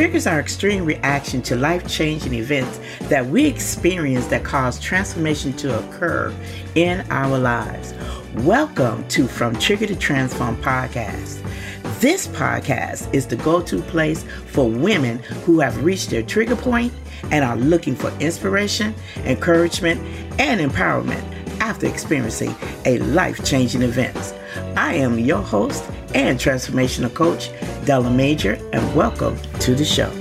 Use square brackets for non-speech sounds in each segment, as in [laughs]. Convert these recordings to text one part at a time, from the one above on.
Triggers are extreme reaction to life changing events that we experience that cause transformation to occur in our lives. Welcome to From Trigger to Transform podcast. This podcast is the go to place for women who have reached their trigger point and are looking for inspiration, encouragement, and empowerment after experiencing a life changing event. I am your host and transformational coach, Della Major, and welcome to the show.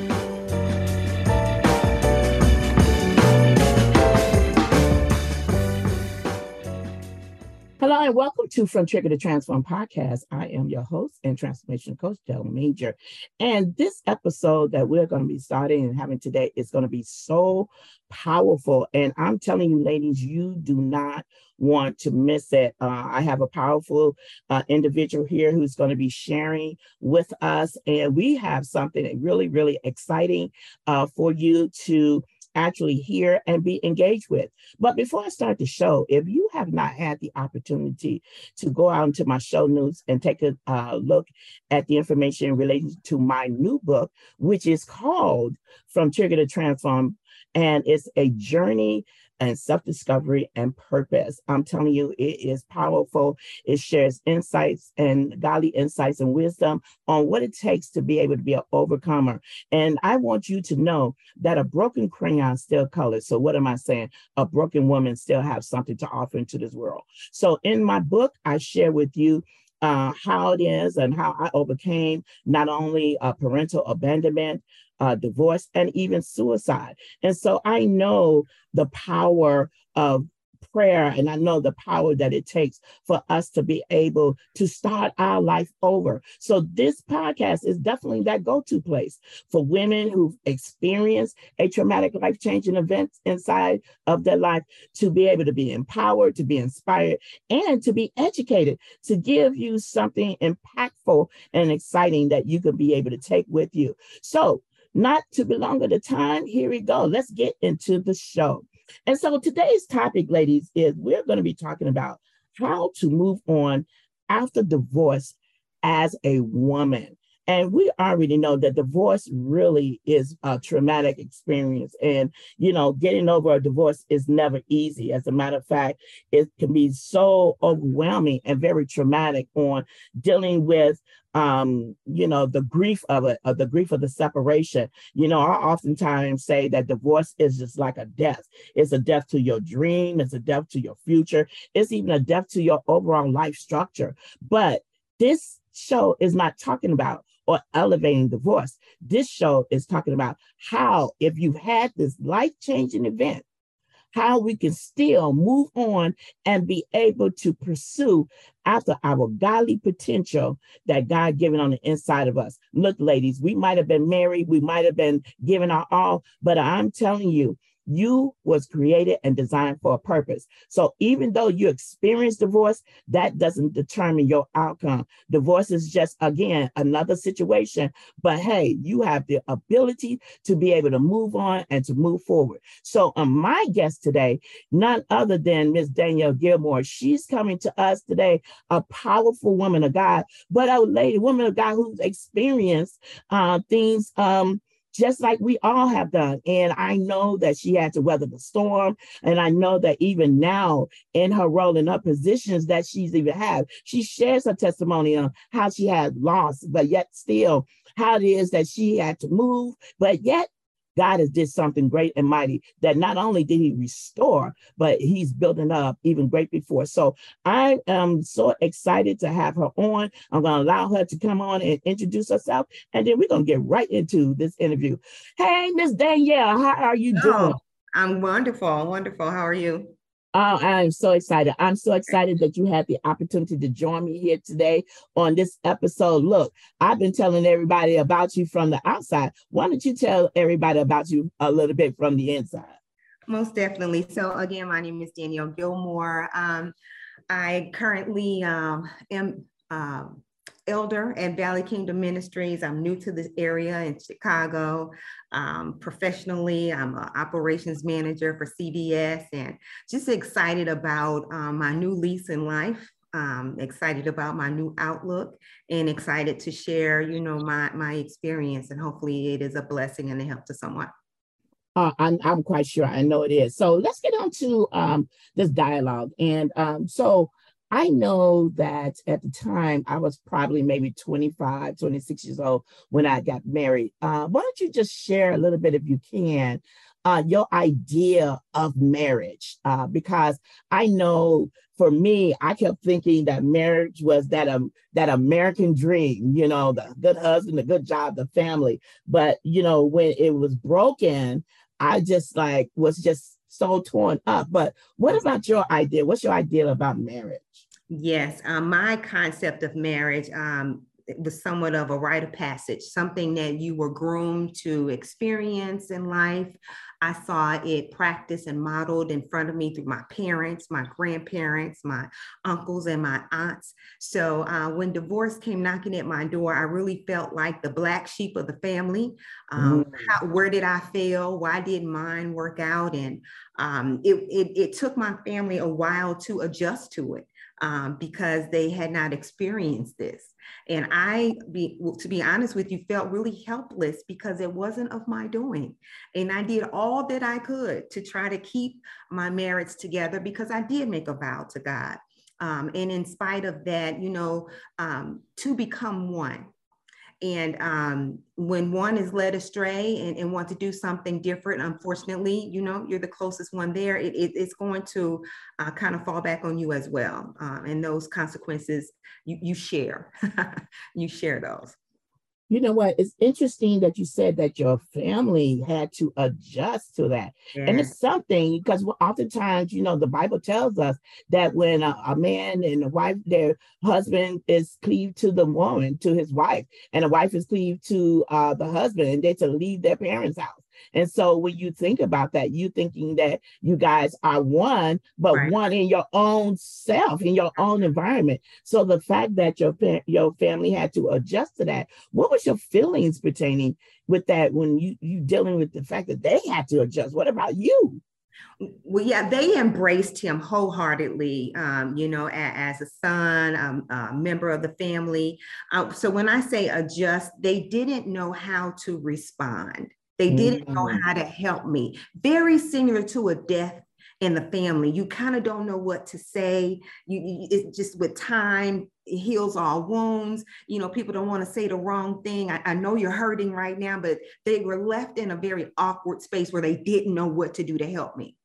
And welcome to From Trigger to Transform podcast. I am your host and transformation coach, Della Major. And this episode that we're going to be starting and having today is going to be so powerful. And I'm telling you, ladies, you do not want to miss it. Uh, I have a powerful uh, individual here who's going to be sharing with us, and we have something really, really exciting uh, for you to actually hear and be engaged with. But before I start the show, if you have not had the opportunity to go out into my show notes and take a uh, look at the information related to my new book, which is called From Trigger to Transform, and it's a journey and self discovery and purpose. I'm telling you, it is powerful. It shares insights and godly insights and wisdom on what it takes to be able to be an overcomer. And I want you to know that a broken crayon still colors. So, what am I saying? A broken woman still has something to offer into this world. So, in my book, I share with you uh, how it is and how I overcame not only uh, parental abandonment, uh, divorce, and even suicide. And so I know the power of prayer and I know the power that it takes for us to be able to start our life over. So this podcast is definitely that go-to place for women who've experienced a traumatic life-changing event inside of their life to be able to be empowered, to be inspired, and to be educated, to give you something impactful and exciting that you can be able to take with you. So not to belong at the time. Here we go. Let's get into the show. And so today's topic, ladies, is we're going to be talking about how to move on after divorce as a woman. And we already know that divorce really is a traumatic experience. And, you know, getting over a divorce is never easy. As a matter of fact, it can be so overwhelming and very traumatic on dealing with um you know the grief of it of the grief of the separation. You know i oftentimes say that divorce is just like a death. It's a death to your dream. It's a death to your future. It's even a death to your overall life structure. But this show is not talking about or elevating divorce. This show is talking about how, if you've had this life changing event, how we can still move on and be able to pursue after our godly potential that God given on the inside of us. Look, ladies, we might have been married, we might have been given our all, but I'm telling you, you was created and designed for a purpose. So even though you experience divorce, that doesn't determine your outcome. Divorce is just again another situation, but hey, you have the ability to be able to move on and to move forward. So um, my guest today, none other than Miss Danele Gilmore. She's coming to us today, a powerful woman of God, but a lady, woman of God who's experienced uh, things um, just like we all have done. And I know that she had to weather the storm. And I know that even now, in her role in her positions that she's even had, she shares her testimony on how she had lost, but yet still how it is that she had to move, but yet God has did something great and mighty that not only did he restore, but he's building up even great before. So I am so excited to have her on. I'm going to allow her to come on and introduce herself, and then we're going to get right into this interview. Hey, Miss Danele, how are you oh, doing? I'm wonderful, wonderful. How are you? Oh, I'm so excited. I'm so excited that you had the opportunity to join me here today on this episode. Look, I've been telling everybody about you from the outside. Why don't you tell everybody about you a little bit from the inside? Most definitely. So, again, my name is Danele Gilmore. Um, I currently um, am um, elder at Valley Kingdom Ministries. I'm new to this area in Chicago. Um, professionally, I'm an operations manager for CVS and just excited about um, my new lease in life. um, excited about my new outlook and excited to share, you know, my, my experience and hopefully it is a blessing and a help to someone. Uh, I'm, I'm quite sure I know it is. So let's get on to um, this dialogue. And um, so I know that at the time I was probably maybe 25, 26 years old when I got married. Uh, why don't you just share a little bit, if you can, uh, your idea of marriage? Uh, because I know for me, I kept thinking that marriage was that um that American dream, you know, the good husband, the good job, the family. But you know, when it was broken, I just like was just so torn up. But what about your idea? What's your idea about marriage? Yes, um, my concept of marriage um, was somewhat of a rite of passage, something that you were groomed to experience in life. I saw it practiced and modeled in front of me through my parents, my grandparents, my uncles, and my aunts. So uh, when divorce came knocking at my door, I really felt like the black sheep of the family. Um, mm. how, where did I fail? Why didn't mine work out? And um, it, it, it took my family a while to adjust to it um, because they had not experienced this. And I, be, to be honest with you, felt really helpless because it wasn't of my doing. And I did all that I could to try to keep my marriage together because I did make a vow to God. Um, and in spite of that, you know, um, to become one, and um, when one is led astray and, and, want to do something different, unfortunately, you know, you're the closest one there, it, it, it's going to uh, kind of fall back on you as well. Um, and those consequences you, you share, [laughs] you share those. You know what? It's interesting that you said that your family had to adjust to that. Yeah. And it's something because oftentimes, you know, the Bible tells us that when a, a, man and a wife, their husband is cleaved to the woman, to his wife, and a wife is cleaved to uh, the husband, and they're to leave their parents' house. And so when you think about that, you thinking that you guys are one, but right. one in your own self, in your own environment. So the fact that your your family had to adjust to that, what was your feelings pertaining with that when you you dealing with the fact that they had to adjust? What about you? well, yeah, they embraced him wholeheartedly, um, you know, as, as, a son, um, a member of the family. Uh, so when I say adjust, they didn't know how to respond. They didn't know mm. how to help me. Very similar to a death in the family. You kind of don't know what to say. You, you it's just with time heals all wounds. You know, people don't want to say the wrong thing. I, I, know you're hurting right now, but they were left in a very awkward space where they didn't know what to do to help me.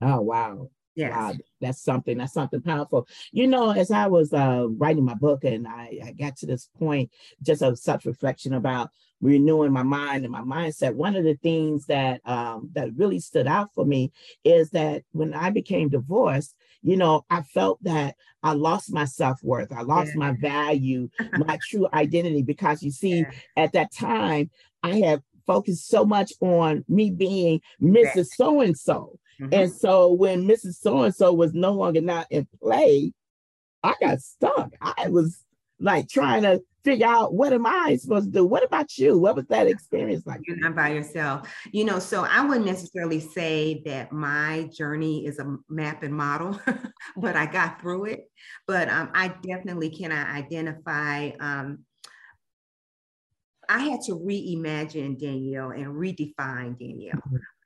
Oh wow. Yes. Wow, that's something. That's something powerful. You know, as I was uh, writing my book and I, I got to this point, just of such reflection about renewing my mind and my mindset. One of the things that um, that really stood out for me is that when I became divorced, you know, I felt that I lost my self worth, I lost yeah. my value, [laughs] my true identity, because you see, yeah. at that time, I had focused so much on me being Mrs. So and so. And so when Mrs. So and so was no longer not in play, I got stuck. I was like trying to figure out what am I supposed to do? What about you? What was that experience like? You're not by yourself. You know, so I wouldn't necessarily say that my journey is a map and model, [laughs] but I got through it. But um, I definitely can identify. Um, I had to reimagine Danele and redefine Danele.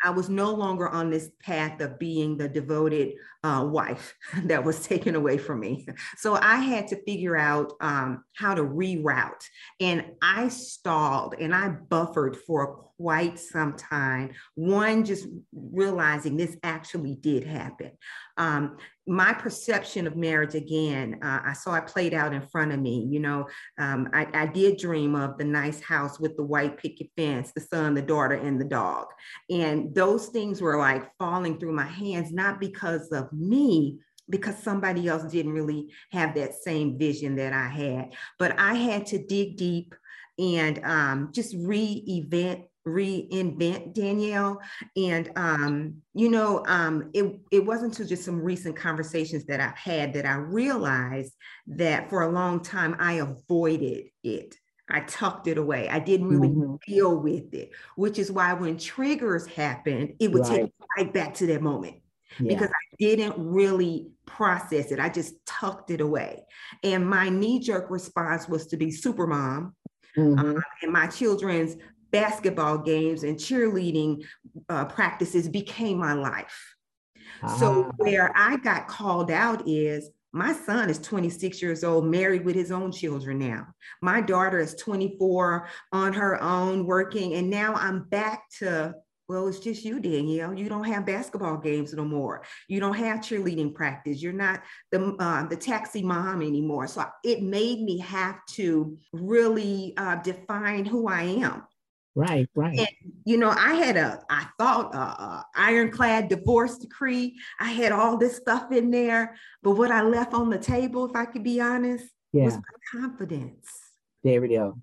I was no longer on this path of being the devoted uh, wife [laughs] that was taken away from me. So I had to figure out um, how to reroute. And I stalled and I buffered for quite some time. One, just realizing this actually did happen. Um, my perception of marriage again, uh, I saw it played out in front of me. You know, um, I, I, did dream of the nice house with the white picket fence, the son, the daughter, and the dog. And those things were like falling through my hands, not because of me, because somebody else didn't really have that same vision that I had. But I had to dig deep and um, just re-event reinvent Danele. And um, you know, um, it it wasn't until just some recent conversations that I've had that I realized that for a long time I avoided it. I tucked it away. I didn't really mm-hmm. deal with it, which is why when triggers happened, it would right. take right back to that moment. yeah. because I didn't really process it. I just tucked it away. And my knee jerk response was to be super mom. Mm-hmm. Um, and my children's basketball games and cheerleading uh, practices became my life. Ah. So, where I got called out is my son is 26 years old, married with his own children now. My daughter is 24 on her own, working. And now I'm back to, well, it's just you, Danele. You don't have basketball games no more. You don't have cheerleading practice. You're not the, uh, the taxi mom anymore. So it made me have to really uh, define who I am. Right, right. And, you know, I had a, I thought, a, a, ironclad divorce decree. I had all this stuff in there, but what I left on the table, if I could be honest, yeah. was my confidence. There we go.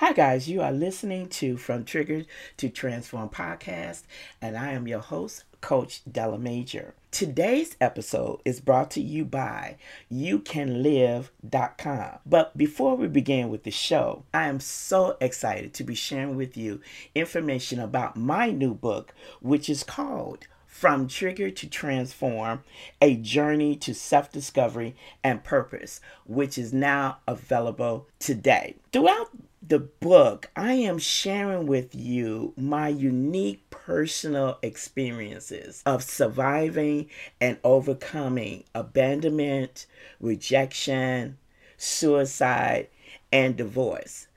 Hi, guys. You are listening to From Trigger to Transform podcast, and I am your host, Coach Della Major. Today's episode is brought to you by youcanlive.com. But before we begin with the show, I am so excited to be sharing with you information about my new book, which is called From Trigger to Transform A Journey to Self Discovery and Purpose, which is now available today. Throughout the book, I am sharing with you my unique personal experiences of surviving and overcoming abandonment, rejection, suicide, and divorce.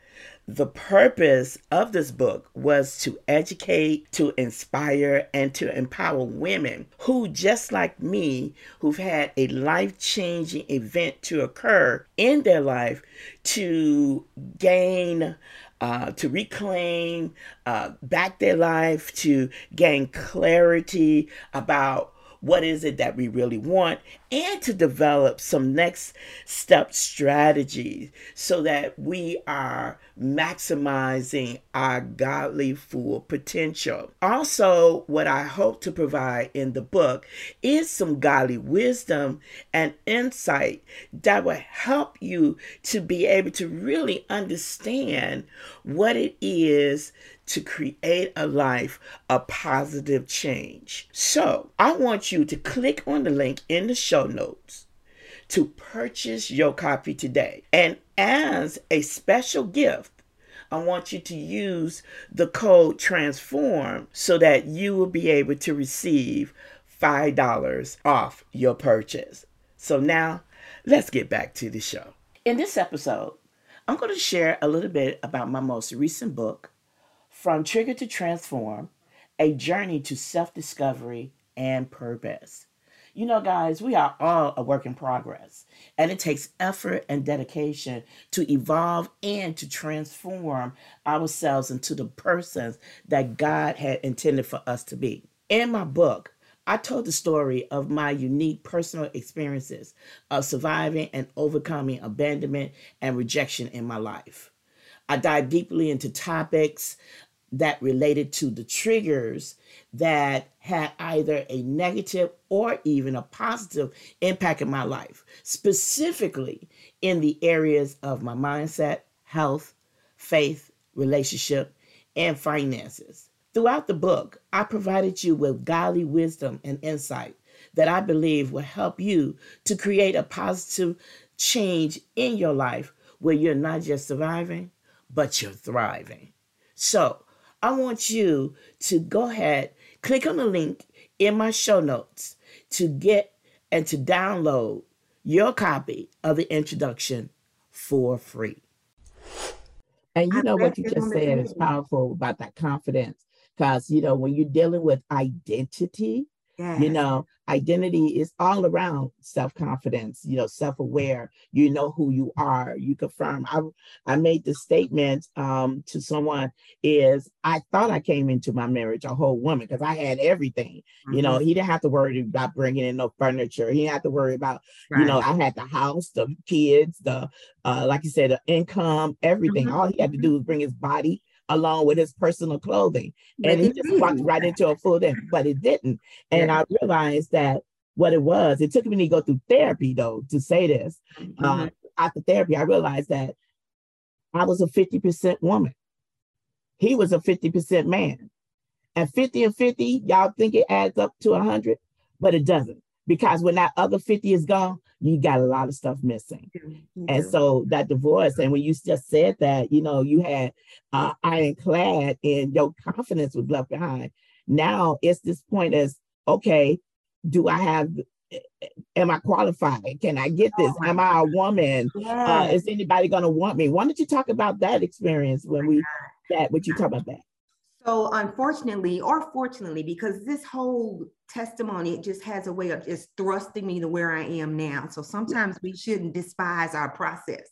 The purpose of this book was to educate, to inspire, and to empower women who, just like me, who've had a life changing event to occur in their life to gain uh, to reclaim uh, back their life, to gain clarity about what is it that we really want, and to develop some next step strategies so that we are maximizing our godly full potential. Also, what I hope to provide in the book is some godly wisdom and insight that will help you to be able to really understand what it is to create a life of positive change. So I want you to click on the link in the show notes to purchase your copy today. And as a special gift, I want you to use the code TRANSFORM so that you will be able to receive $5 off your purchase. So now let's get back to the show. In this episode, I'm going to share a little bit about my most recent book, from Trigger to Transform, a journey to self discovery and purpose. You know, guys, we are all a work in progress, and it takes effort and dedication to evolve and to transform ourselves into the persons that God had intended for us to be. In my book, I told the story of my unique personal experiences of surviving and overcoming abandonment and rejection in my life. I dive deeply into topics that related to the triggers that had either a negative or even a positive impact in my life, specifically in the areas of my mindset, health, faith, relationship, and finances. Throughout the book, I provided you with godly wisdom and insight that I believe will help you to create a positive change in your life where you're not just surviving, but you're thriving. So, I want you to go ahead, click on the link in my show notes to get and to download your copy of the introduction for free. And you know what you just said is powerful about that confidence. Because, you know, when you're dealing with identity, you know, identity is all around self-confidence, you know, self-aware, you know who you are, you confirm. I I made the statement um to someone is I thought I came into my marriage a whole woman because I had everything. Mm-hmm. You know, mm-hmm. he didn't have to worry about bringing in no furniture. He didn't have to worry about, right. you know, I had the house, the kids, the uh like you said, the income, everything. Mm-hmm. All he had to do was bring his body along with his personal clothing. And he just walked right into a full day, but it didn't. And yeah. I realized that what it was, it took me to go through therapy though to say this. Mm-hmm. Uh, after therapy, I realized that I was a 50% woman. He was a 50% man. And 50 and 50, y'all think it adds up to 100, but it doesn't because when that other 50 is gone, you got a lot of stuff missing. And so that divorce, and when you just said that, you know, you had uh, ironclad and your confidence was left behind. Now it's this point as, okay, do I have am I qualified? Can I get this? Oh am I a woman? Yes. Uh, is anybody going to want me? Why don't you talk about that experience when we that? Would you talk about that? So unfortunately, or fortunately, because this whole testimony it just has a way of just thrusting me to where I am now. So sometimes we shouldn't despise our process.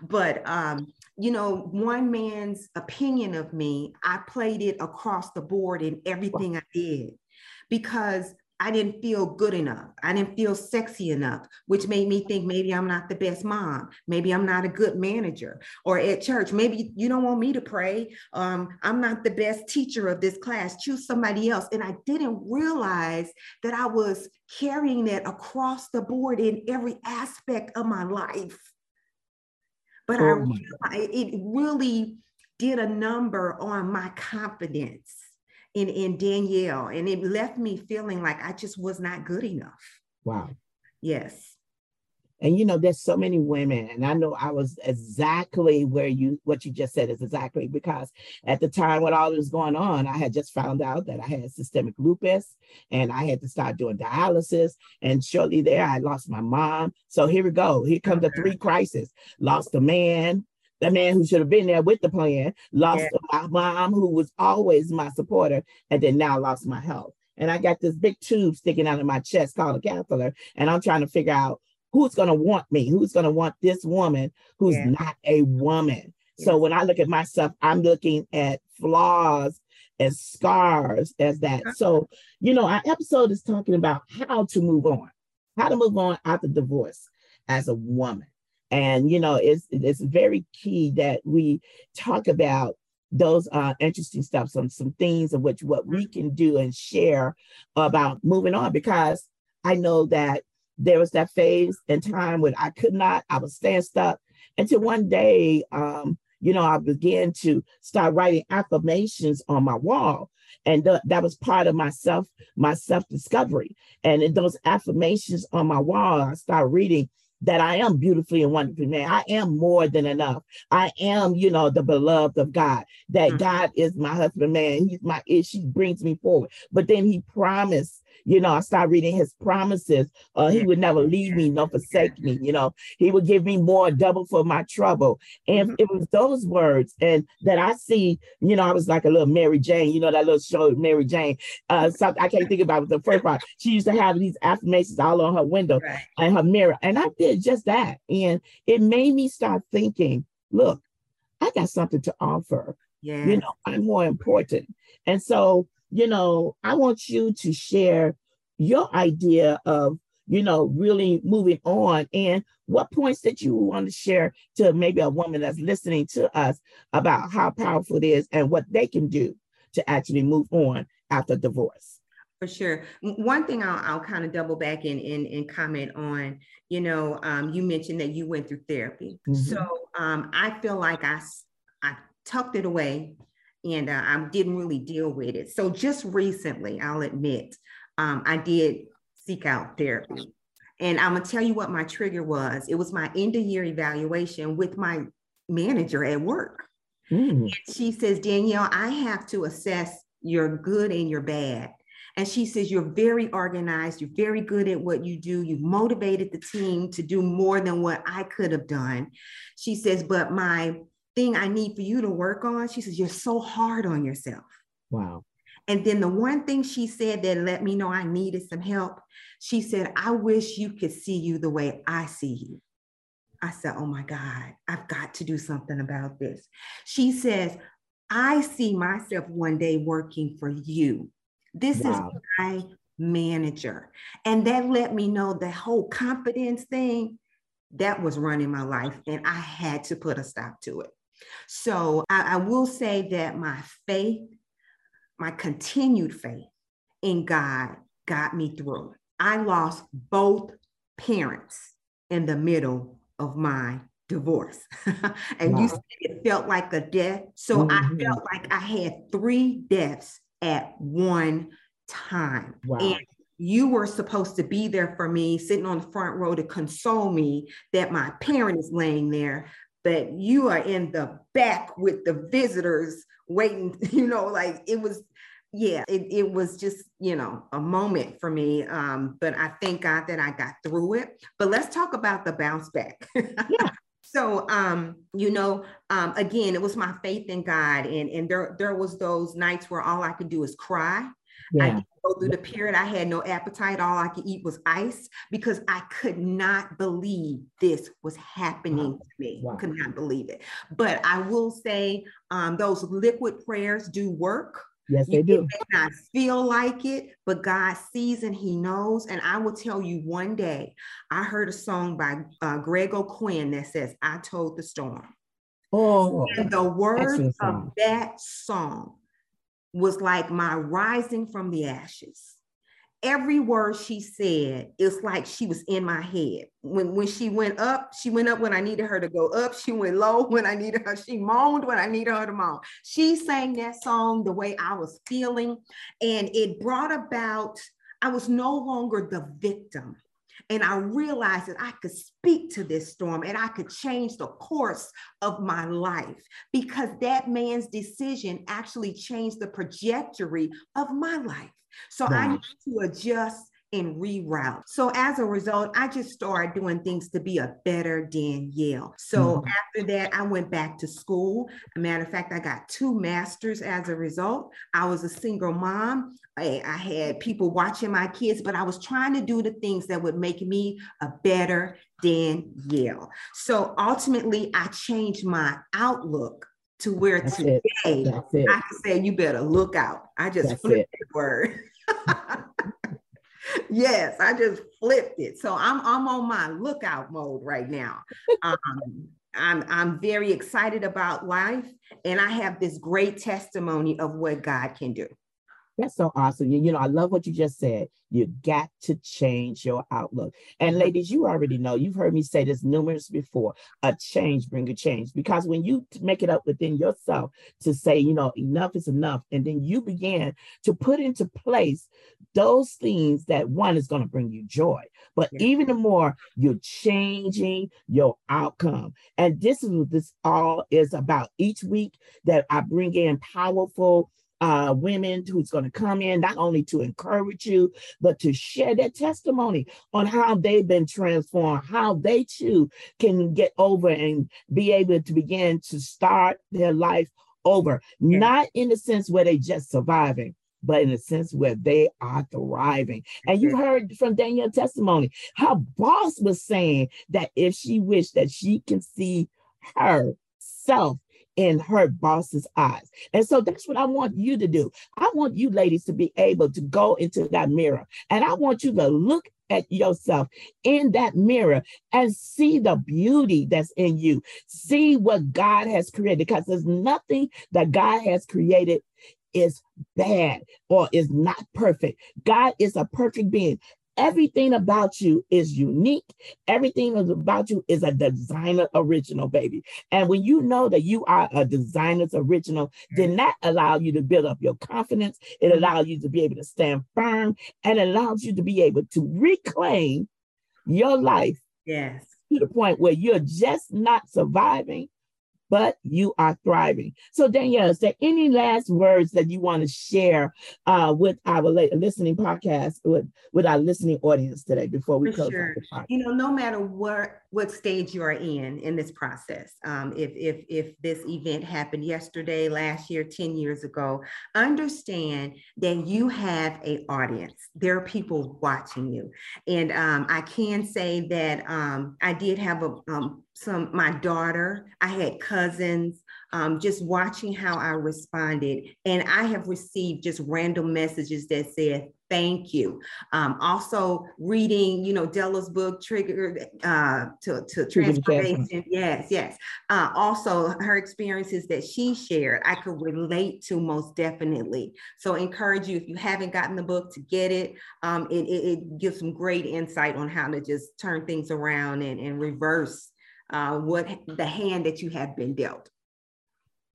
But um, you know, one man's opinion of me, I played it across the board in everything I did because I didn't feel good enough. I didn't feel sexy enough, which made me think maybe I'm not the best mom. Maybe I'm not a good manager. Or at church, maybe you don't want me to pray. Um, I'm not the best teacher of this class. Choose somebody else. And I didn't realize that I was carrying that across the board in every aspect of my life. But oh I, it really did a number on my confidence in, in Danele, and it left me feeling like I just was not good enough. Wow. Yes. And you know, there's so many women, and I know I was exactly where you what you just said is exactly because at the time when all this was going on, I had just found out that I had systemic lupus and I had to start doing dialysis. And shortly there, I lost my mom. So here we go. Here comes the three crisis. Lost a man, the man who should have been there with the plan, lost yeah. my mom, who was always my supporter, and then now lost my health. And I got this big tube sticking out of my chest called a catheter, and I'm trying to figure out who's going to want me, who's going to want this woman who's yeah. not a woman. Yeah. So when I look at myself, I'm looking at flaws as scars as that. Uh-huh. So, you know, our episode is talking about how to move on, how to move on after divorce as a woman. And you know, it's it's very key that we talk about those uh, interesting stuff, some some things of which what we can do and share about moving on. Because I know that there was that phase and time when I could not, I was staying stuck until one day, um, you know, I began to start writing affirmations on my wall. And th- that was part of myself, my self-discovery. And in those affirmations on my wall, I started reading that I am beautifully and wonderfully made. I am more than enough. I am, you know, the beloved of God. That mm-hmm. God is my husband, man. He's my she brings me forward. But then he promised you know, I started reading his promises. Uh, he would never leave me nor forsake me. You know, he would give me more double for my trouble. And mm-hmm. it was those words and that I see, you know, I was like a little Mary Jane, you know, that little show, Mary Jane. Uh, something I can't think about the first part. She used to have these affirmations all on her window right. and her mirror. And I did just that. And it made me start thinking, look, I got something to offer. Yeah. You know, I'm more important. And so you know, I want you to share your idea of, you know, really moving on and what points that you want to share to maybe a woman that's listening to us about how powerful it is and what they can do to actually move on after divorce. For sure. One thing I'll, I'll kind of double back in and, comment on, you know, um, you mentioned that you went through therapy. Mm-hmm. So um, I feel like I, I tucked it away and uh, I didn't really deal with it. So just recently, I'll admit, um, I did seek out therapy. And I'm gonna tell you what my trigger was. It was my end of year evaluation with my manager at work. Mm. she says, Danele, I have to assess your good and your bad. And she says, You're very organized. You're very good at what you do. You've motivated the team to do more than what I could have done. She says, But my thing I need for you to work on. She says, You're so hard on yourself. Wow. And then the one thing she said that let me know I needed some help, she said, I wish you could see you the way I see you. I said, Oh my God, I've got to do something about this. She says, I see myself one day working for you. This wow. is my manager. And that let me know the whole confidence thing that was running my life. And I had to put a stop to it. So I, I will say that my faith, my continued faith in God got me through. I lost both parents in the middle of my divorce. [laughs] and wow. you said it felt like a death. So mm-hmm. I felt like I had three deaths at one time. Wow. And you were supposed to be there for me, sitting on the front row to console me that my parent is laying there, but you are in the back with the visitors waiting, [laughs] you know, like it was, yeah, it, it was just, you know, a moment for me. Um, but I thank God that I got through it. But let's talk about the bounce back. [laughs] Yeah. So, um, you know, um, again, it was my faith in God, and and there there was those nights where all I could do is cry. I Yeah. didn't go through the period. I had no appetite. All I could eat was ice because I could not believe this was happening Wow. to me. Wow. Could not believe it. But I will say, um, those liquid prayers do work. Yes, they do. may not feel like it, but God sees and He knows. And I will tell you one day, I heard a song by uh, Greg O'Quinn that says, I told the storm. Oh, And the words of that song was like my rising from the ashes. Every word she said, it's like she was in my head. When, when she went up, she went up when I needed her to go up. She went low [laughs] when I needed her. She moaned when I needed her to moan. She sang that song the way I was feeling, and it brought about, I was no longer the victim. And I realized that I could speak to this storm and I could change the course of my life because that man's decision actually changed the trajectory of my life. So I need to adjust and reroute. So as a result, I just started doing things to be a better Danele. So Mhm. after that, I went back to school. A matter of fact, I got two masters as a result. I was a single mom. I, I had people watching my kids, but I was trying to do the things that would make me a better Danele. So ultimately, I changed my outlook to where That's it. today That's it. I can say, you better look out. I just That's flipped it. the word. [laughs] yes, I just flipped it. So I'm I'm on my lookout mode right now. Um, I'm I'm very excited about life, and I have this great testimony of what God can do. That's so awesome. You, you know, I love what you just said. You got to change your outlook. And ladies, you already know, you've heard me say this numerous before. A change bring a change. Because when you make it up within yourself to say, you know, enough is enough, and then you begin to put into place those things that one is going to bring you joy. But Yeah. even the more you're changing your outcome. And this is what this all is about. Each week that I bring in powerful uh, women who's going to come in not only to encourage you, but to share their testimony on how they've been transformed, how they too can get over and be able to begin to start their life over, Yeah. not in the sense where they just surviving. But in a sense where they are thriving. And you heard from Danele's testimony, her boss was saying that if she wished that she can see herself in her boss's eyes. And so that's what I want you to do. I want you ladies to be able to go into that mirror and I want you to look at yourself in that mirror and see the beauty that's in you. See what God has created because there's nothing that God has created is bad or is not perfect. God is a perfect being. Everything about you is unique. Everything about you is a designer original, baby. And when you know that you are a designer's original, then that allows you to build up your confidence. It mm-hmm. allows you to be able to stand firm and allows you to be able to reclaim your life Yes. to the point where you're just not surviving, but you are thriving. So, Danele, is there any last words that you want to share uh, with our listening podcast, with, with our listening audience today before we For close sure. the you know no matter what what stage you are in in this process um, if if if this event happened yesterday last year 10 years ago understand that you have a audience there are people watching you and um, i can say that um, i did have a um, some my daughter i had cousins um, just watching how i responded and i have received just random messages that said thank you um, also reading, you know, Della's book, Triggered uh, to, to Transformation. Yes, yes. Uh, also, her experiences that she shared, I could relate to most definitely. So, encourage you if you haven't gotten the book to get it. Um, it, it, it gives some great insight on how to just turn things around and, and reverse uh, what the hand that you have been dealt.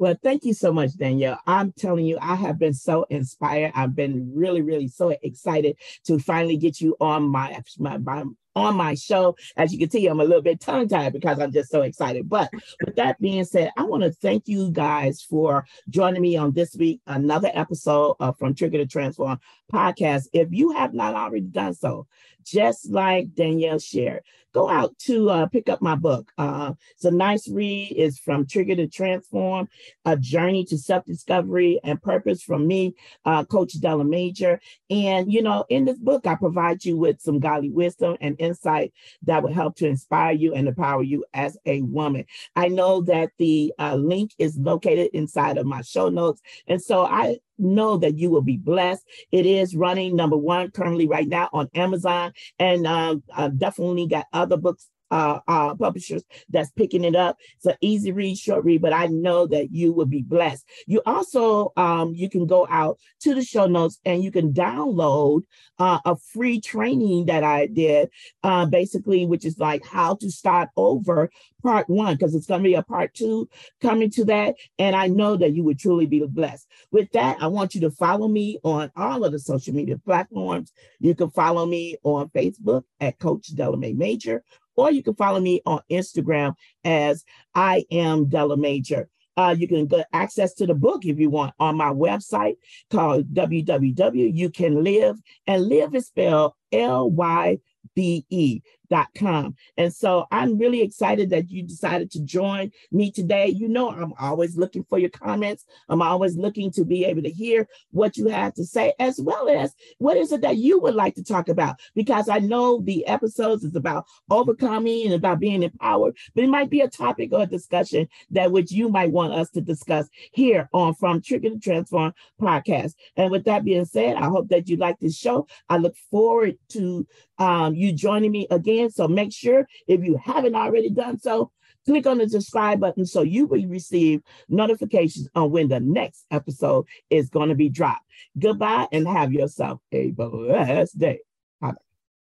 Well, thank you so much, Danele. I'm telling you, I have been so inspired. I've been really, really so excited to finally get you on my, my, my on my show. As you can see, I'm a little bit tongue tied because I'm just so excited. But with that being said, I want to thank you guys for joining me on this week, another episode of From Trigger to Transform podcast. If you have not already done so, just like Danele shared, go out to uh, pick up my book. Uh, it's a nice read. It's from Trigger to Transform, a journey to self-discovery and purpose from me, uh, Coach Della Major. And, you know, in this book, I provide you with some godly wisdom and insight that will help to inspire you and empower you as a woman. I know that the uh, link is located inside of my show notes. And so I know that you will be blessed. It is running number one currently right now on Amazon, and um, I've definitely got other books uh, uh, publishers that's picking it up. It's an easy read, short read, but I know that you will be blessed. You also, um, you can go out to the show notes and you can download uh, a free training that I did, uh, basically, which is like how to start over part one, because it's going to be a part two coming to that. And I know that you would truly be blessed. With that, I want you to follow me on all of the social media platforms. You can follow me on Facebook at Coach Delamay Major or you can follow me on Instagram as I am Della Major. Uh, you can get access to the book if you want on my website called www. You can live and live is spelled L Y B E com. And so I'm really excited that you decided to join me today. You know, I'm always looking for your comments. I'm always looking to be able to hear what you have to say, as well as what is it that you would like to talk about? Because I know the episodes is about overcoming and about being empowered, but it might be a topic or a discussion that which you might want us to discuss here on From Trigger to Transform podcast. And with that being said, I hope that you like this show. I look forward to um, you joining me again. So make sure if you haven't already done so, click on the subscribe button so you will receive notifications on when the next episode is going to be dropped. Goodbye and have yourself a blessed day.